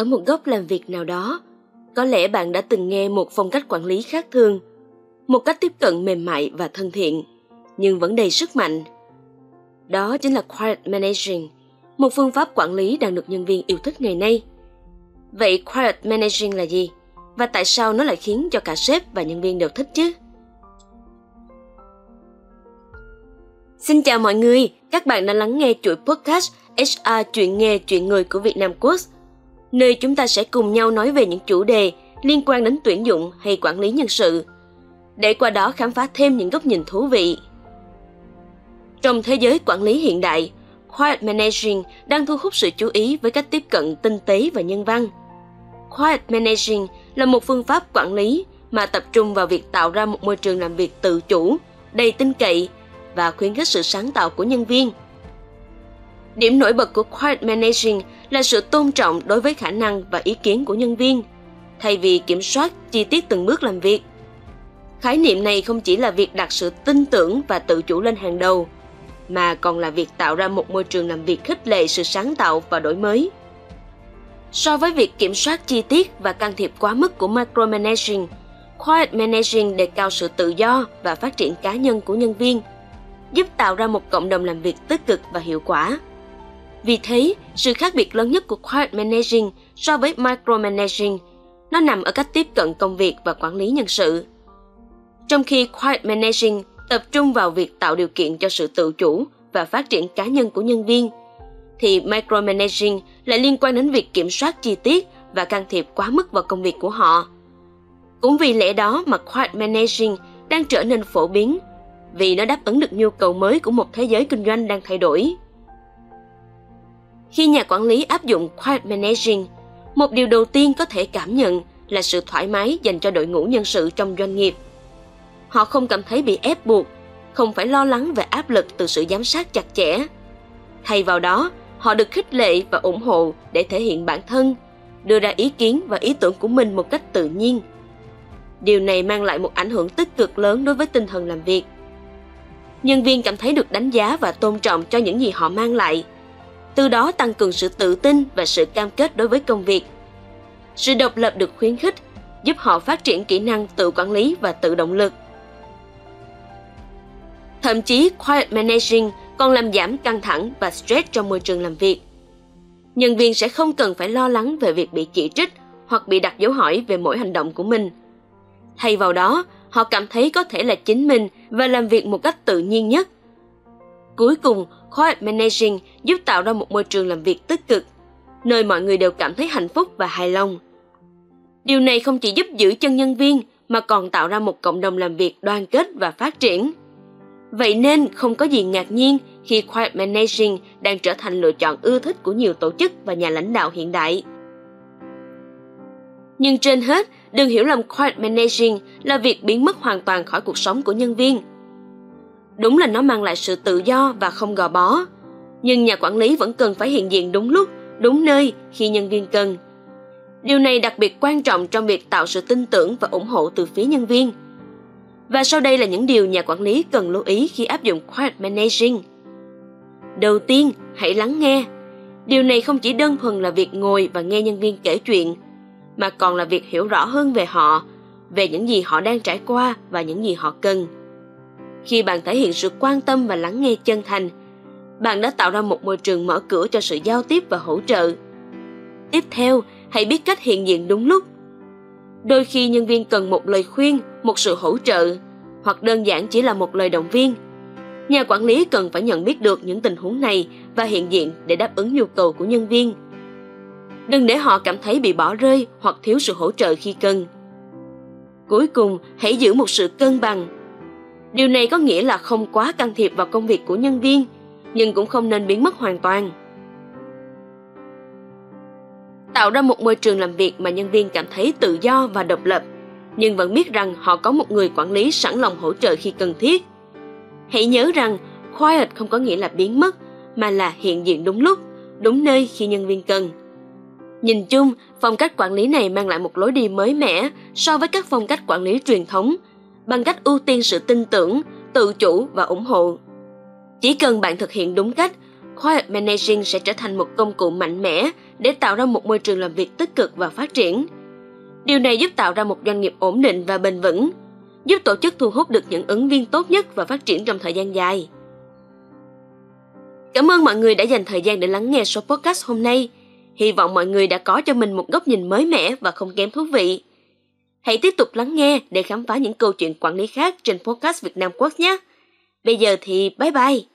ở một góc làm việc nào đó. Có lẽ bạn đã từng nghe một phong cách quản lý khác thường một cách tiếp cận mềm mại và thân thiện nhưng vẫn đầy sức mạnh. Đó chính là quiet managing một phương pháp quản lý đang được nhân viên yêu thích ngày nay. Vậy quiet managing là gì? Và tại sao nó lại khiến cho cả sếp và nhân viên đều thích chứ? Xin chào mọi người, các bạn đã lắng nghe chuỗi podcast HR chuyện nghề chuyện người của Việt Nam Quốc nơi chúng ta sẽ cùng nhau nói về những chủ đề liên quan đến tuyển dụng hay quản lý nhân sự, để qua đó khám phá thêm những góc nhìn thú vị. Trong thế giới quản lý hiện đại, Quiet Managing đang thu hút sự chú ý với cách tiếp cận tinh tế và nhân văn. Quiet Managing là một phương pháp quản lý mà tập trung vào việc tạo ra một môi trường làm việc tự chủ, đầy tin cậy và khuyến khích sự sáng tạo của nhân viên. Điểm nổi bật của Quiet Managing là sự tôn trọng đối với khả năng và ý kiến của nhân viên, thay vì kiểm soát chi tiết từng bước làm việc. Khái niệm này không chỉ là việc đặt sự tin tưởng và tự chủ lên hàng đầu, mà còn là việc tạo ra một môi trường làm việc khích lệ sự sáng tạo và đổi mới. So với việc kiểm soát chi tiết và can thiệp quá mức của micromanaging, Quiet Managing đề cao sự tự do và phát triển cá nhân của nhân viên – giúp tạo ra một cộng đồng làm việc tích cực và hiệu quả. Vì thế, sự khác biệt lớn nhất của Quiet Managing so với Micromanaging nó nằm ở cách tiếp cận công việc và quản lý nhân sự. Trong khi Quiet Managing tập trung vào việc tạo điều kiện cho sự tự chủ và phát triển cá nhân của nhân viên, thì Micromanaging lại liên quan đến việc kiểm soát chi tiết và can thiệp quá mức vào công việc của họ. Cũng vì lẽ đó mà Quiet Managing đang trở nên phổ biến vì nó đáp ứng được nhu cầu mới của một thế giới kinh doanh đang thay đổi. Khi nhà quản lý áp dụng Quiet Managing, một điều đầu tiên có thể cảm nhận là sự thoải mái dành cho đội ngũ nhân sự trong doanh nghiệp. Họ không cảm thấy bị ép buộc, không phải lo lắng về áp lực từ sự giám sát chặt chẽ. Thay vào đó, họ được khích lệ và ủng hộ để thể hiện bản thân, đưa ra ý kiến và ý tưởng của mình một cách tự nhiên. Điều này mang lại một ảnh hưởng tích cực lớn đối với tinh thần làm việc nhân viên cảm thấy được đánh giá và tôn trọng cho những gì họ mang lại từ đó tăng cường sự tự tin và sự cam kết đối với công việc. Sự độc lập được khuyến khích giúp họ phát triển kỹ năng tự quản lý và tự động lực. Thậm chí quiet managing còn làm giảm căng thẳng và stress trong môi trường làm việc. Nhân viên sẽ không cần phải lo lắng về việc bị chỉ trích hoặc bị đặt dấu hỏi về mỗi hành động của mình. Thay vào đó họ cảm thấy có thể là chính mình và làm việc một cách tự nhiên nhất. Cuối cùng, Quiet Managing giúp tạo ra một môi trường làm việc tích cực, nơi mọi người đều cảm thấy hạnh phúc và hài lòng. Điều này không chỉ giúp giữ chân nhân viên mà còn tạo ra một cộng đồng làm việc đoàn kết và phát triển. Vậy nên không có gì ngạc nhiên khi Quiet Managing đang trở thành lựa chọn ưa thích của nhiều tổ chức và nhà lãnh đạo hiện đại. Nhưng trên hết, đừng hiểu lầm quiet managing là việc biến mất hoàn toàn khỏi cuộc sống của nhân viên. Đúng là nó mang lại sự tự do và không gò bó, nhưng nhà quản lý vẫn cần phải hiện diện đúng lúc, đúng nơi khi nhân viên cần. Điều này đặc biệt quan trọng trong việc tạo sự tin tưởng và ủng hộ từ phía nhân viên. Và sau đây là những điều nhà quản lý cần lưu ý khi áp dụng quiet managing. Đầu tiên, hãy lắng nghe. Điều này không chỉ đơn thuần là việc ngồi và nghe nhân viên kể chuyện, mà còn là việc hiểu rõ hơn về họ về những gì họ đang trải qua và những gì họ cần khi bạn thể hiện sự quan tâm và lắng nghe chân thành bạn đã tạo ra một môi trường mở cửa cho sự giao tiếp và hỗ trợ. Tiếp theo, hãy biết cách hiện diện đúng lúc. Đôi khi nhân viên cần một lời khuyên, một sự hỗ trợ, hoặc đơn giản chỉ là một lời động viên. Nhà quản lý cần phải nhận biết được những tình huống này và hiện diện để đáp ứng nhu cầu của nhân viên. Đừng để họ cảm thấy bị bỏ rơi hoặc thiếu sự hỗ trợ khi cần. Cuối cùng, hãy giữ một sự cân bằng. Điều này có nghĩa là không quá can thiệp vào công việc của nhân viên nhưng cũng không nên biến mất hoàn toàn. Tạo ra một môi trường làm việc mà nhân viên cảm thấy tự do và độc lập nhưng vẫn biết rằng họ có một người quản lý sẵn lòng hỗ trợ khi cần thiết. Hãy nhớ rằng quiet không có nghĩa là biến mất mà là hiện diện đúng lúc đúng nơi khi nhân viên cần. Nhìn chung, phong cách quản lý này mang lại một lối đi mới mẻ so với các phong cách quản lý truyền thống, bằng cách ưu tiên sự tin tưởng, tự chủ và ủng hộ. Chỉ cần bạn thực hiện đúng cách, Quiet Managing sẽ trở thành một công cụ mạnh mẽ để tạo ra một môi trường làm việc tích cực và phát triển. Điều này giúp tạo ra một doanh nghiệp ổn định và bền vững, giúp tổ chức thu hút được những ứng viên tốt nhất và phát triển trong thời gian dài. Cảm ơn mọi người đã dành thời gian để lắng nghe số podcast hôm nay. Hy vọng mọi người đã có cho mình một góc nhìn mới mẻ và không kém thú vị. Hãy tiếp tục lắng nghe để khám phá những câu chuyện quản lý khác trên podcast Việt Nam Quốc nhé. Bây giờ thì bye bye!